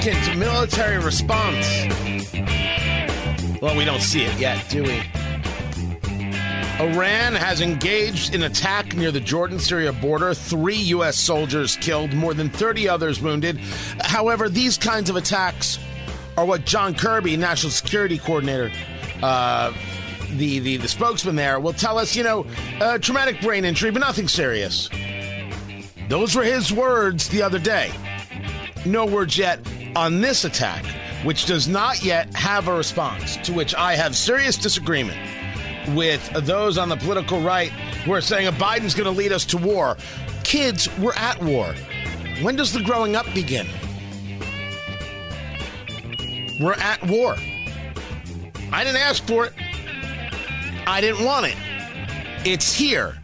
significant military response. Well, we don't see it yet, do we? Iran has engaged in attack near the Jordan Syria border. Three U.S. soldiers killed, more than 30 others wounded. However, these kinds of attacks are what John Kirby, National Security Coordinator, uh, the, the, the spokesman there, will tell us, you know, traumatic brain injury, but nothing serious. Those were his words the other day. No words yet on this attack, which does not yet have a response, to which I have serious disagreement with those on the political right who are saying a Biden's going to lead us to war. Kids, we're at war. When does the growing up begin? We're at war. I didn't ask for it. I didn't want it. It's here.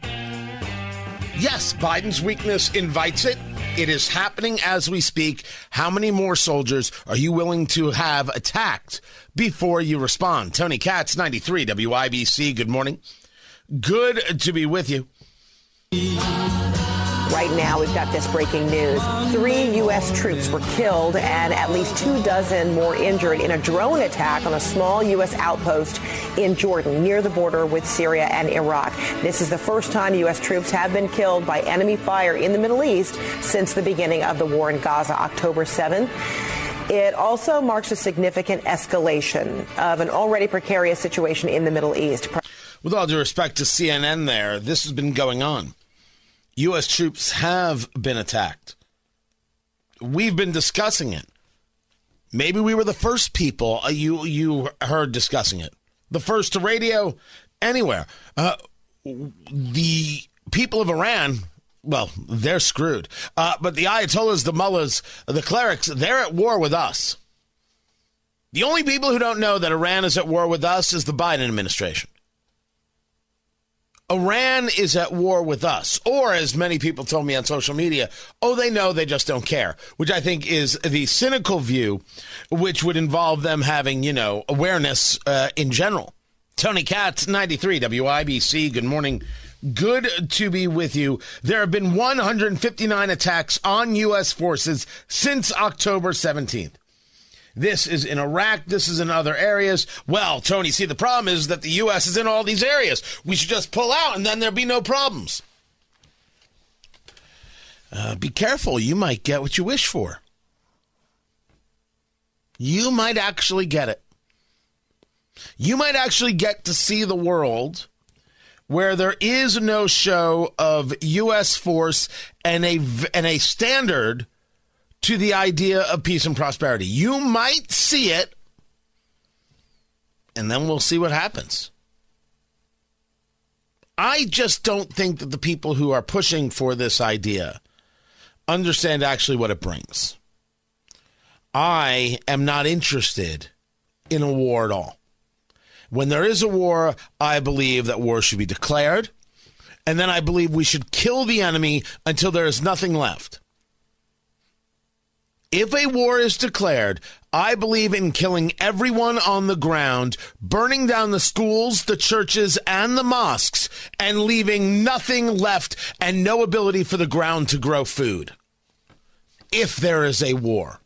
Yes, Biden's weakness invites it. It is happening as we speak. How many more soldiers are you willing to have attacked before you respond? Tony Katz, 93 WIBC. Good morning. Good to be with you. Right now, we've got this breaking news. Three U.S. troops were killed and at least two dozen more injured in a drone attack on a small U.S. outpost in Jordan near the border with Syria and Iraq. This is the first time U.S. troops have been killed by enemy fire in the Middle East since the beginning of the war in Gaza, October 7th. It also marks a significant escalation of an already precarious situation in the Middle East. With all due respect to CNN, there, this has been going on. U.S. troops have been attacked. We've been discussing it. Maybe we were the first people uh, you you heard discussing it. The first to radio anywhere. Uh, the people of Iran, well, they're screwed. Uh, but the Ayatollahs, the mullahs, the clerics, they're at war with us. The only people who don't know that Iran is at war with us is the Biden administration. Iran is at war with us, or as many people told me on social media, oh, they know, they just don't care, which I think is the cynical view, which would involve them having, you know, awareness uh, in general. Tony Katz, 93 WIBC, good morning. Good to be with you. There have been 159 attacks on U.S. forces since October 17th. This is in Iraq. This is in other areas. Well, Tony, see, the problem is that the U.S. is in all these areas. We should just pull out and then there'll be no problems. Uh, be careful. You might get what you wish for. You might actually get it. You might actually get to see the world where there is no show of U.S. force and a, and a standard to the idea of peace and prosperity. You might see it, and then we'll see what happens. I just don't think that the people who are pushing for this idea understand actually what it brings. I am not interested in a war at all. When there is a war, I believe that war should be declared. And then I believe we should kill the enemy until there is nothing left. If a war is declared, I believe in killing everyone on the ground, burning down the schools, the churches, and the mosques, and leaving nothing left and no ability for the ground to grow food. If there is a war.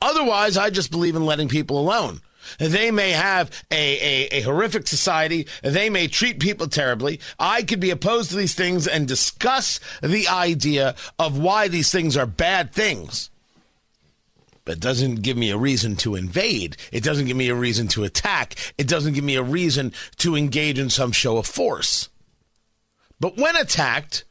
Otherwise, I just believe in letting people alone. They may have a, a, a, horrific society. They may treat people terribly. I could be opposed to these things and discuss the idea of why these things are bad things. But it doesn't give me a reason to invade. It doesn't give me a reason to attack. It doesn't give me a reason to engage in some show of force. But when attacked,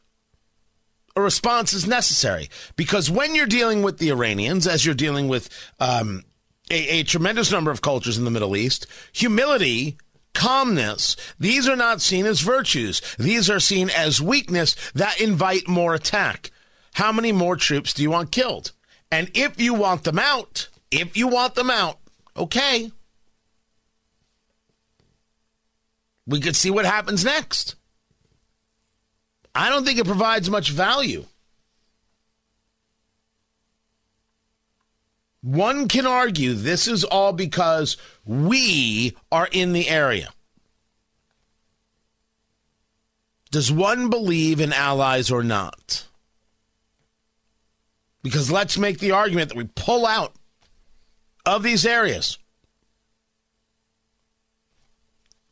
a response is necessary because when you're dealing with the Iranians, as you're dealing with um, a, a tremendous number of cultures in the Middle East, humility calmness. These are not seen as virtues. These are seen as weakness that invite more attack. How many more troops do you want killed? And if you want them out, if you want them out, okay. We could see what happens next. I don't think it provides much value. One can argue this is all because we are in the area. Does one believe in allies or not? Because let's make the argument that we pull out of these areas.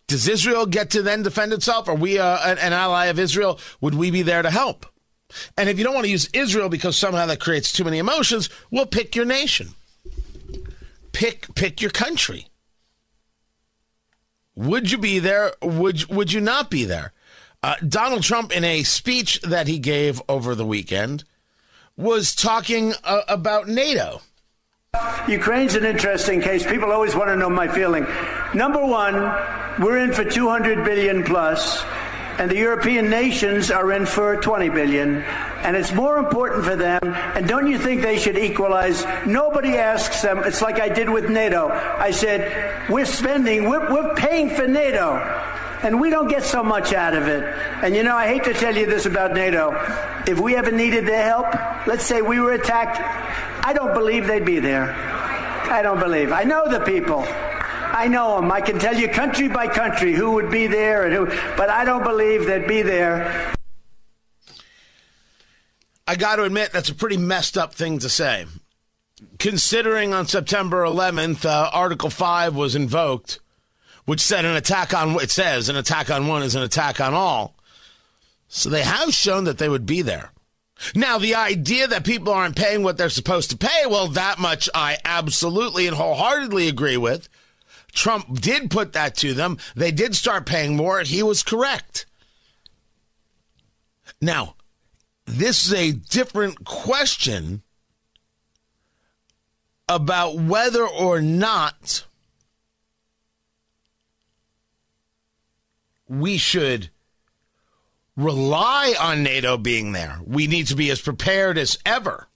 Does Israel get to then defend itself? Are we uh, an, an ally of Israel? Would we be there to help? And if you don't want to use Israel because somehow that creates too many emotions, well, pick your nation pick pick your country. Would you be there? Would would you not be there? Uh, Donald Trump, in a speech that he gave over the weekend, was talking uh, about NATO. Ukraine's an interesting case. People always want to know my feeling. Number one, we're in for 200 billion plus and the European nations are in for 20 billion. And it's more important for them. And don't you think they should equalize? Nobody asks them. It's like I did with NATO. I said, we're spending, we're, we're paying for NATO. And we don't get so much out of it. And you know, I hate to tell you this about NATO. If we ever needed their help, let's say we were attacked, I don't believe they'd be there. I don't believe. I know the people. I know them. I can tell you country by country who would be there and who, but I don't believe they'd be there. I got to admit, that's a pretty messed up thing to say. Considering on September 11th, uh, Article 5 was invoked, which said an attack on, it says an attack on one is an attack on all. So they have shown that they would be there. Now, the idea that people aren't paying what they're supposed to pay, well, that much I absolutely and wholeheartedly agree with. Trump did put that to them. They did start paying more. He was correct. Now, this is a different question about whether or not we should rely on NATO being there. We need to be as prepared as ever.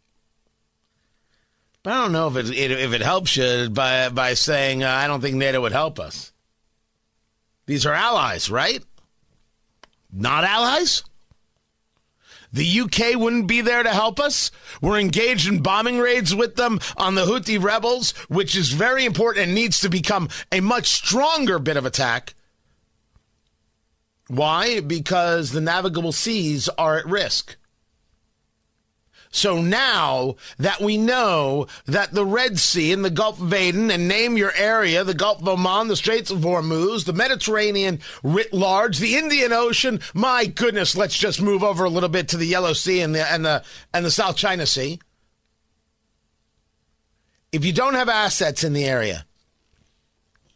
But I don't know if it, if it helps you by by saying uh, I don't think NATO would help us. These are allies, right? Not allies. The UK wouldn't be there to help us. We're engaged in bombing raids with them on the Houthi rebels, which is very important and needs to become a much stronger bit of attack. Why? Because the navigable seas are at risk. So now that we know that the Red Sea and the Gulf of Aden, and name your area, the Gulf of Oman, the Straits of Hormuz, the Mediterranean writ large, the Indian Ocean, my goodness, let's just move over a little bit to the Yellow Sea and the and the and the South China Sea. If you don't have assets in the area,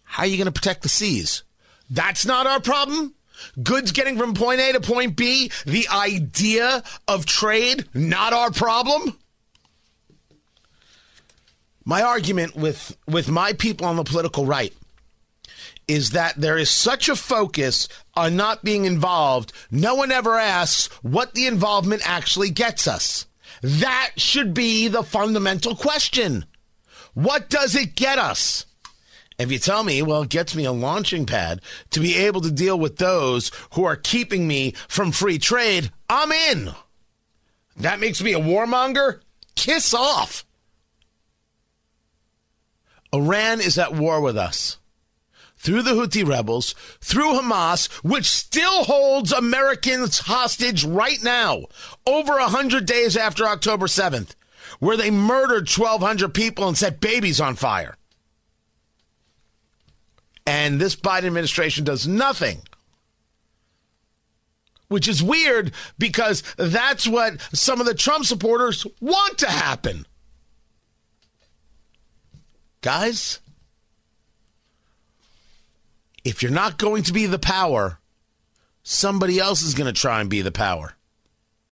how are you going to protect the seas? That's not our problem. Goods getting from point A to point B, the idea of trade, not our problem. My argument with, with my people on the political right is that there is such a focus on not being involved, no one ever asks what the involvement actually gets us. That should be the fundamental question. What does it get us? If you tell me, well, it gets me a launching pad to be able to deal with those who are keeping me from free trade, I'm in. That makes me a warmonger? Kiss off. Iran is at war with us through the Houthi rebels, through Hamas, which still holds Americans hostage right now, over 100 days after October 7th, where they murdered 1,200 people and set babies on fire. And this Biden administration does nothing. Which is weird because that's what some of the Trump supporters want to happen. Guys, if you're not going to be the power, somebody else is going to try and be the power.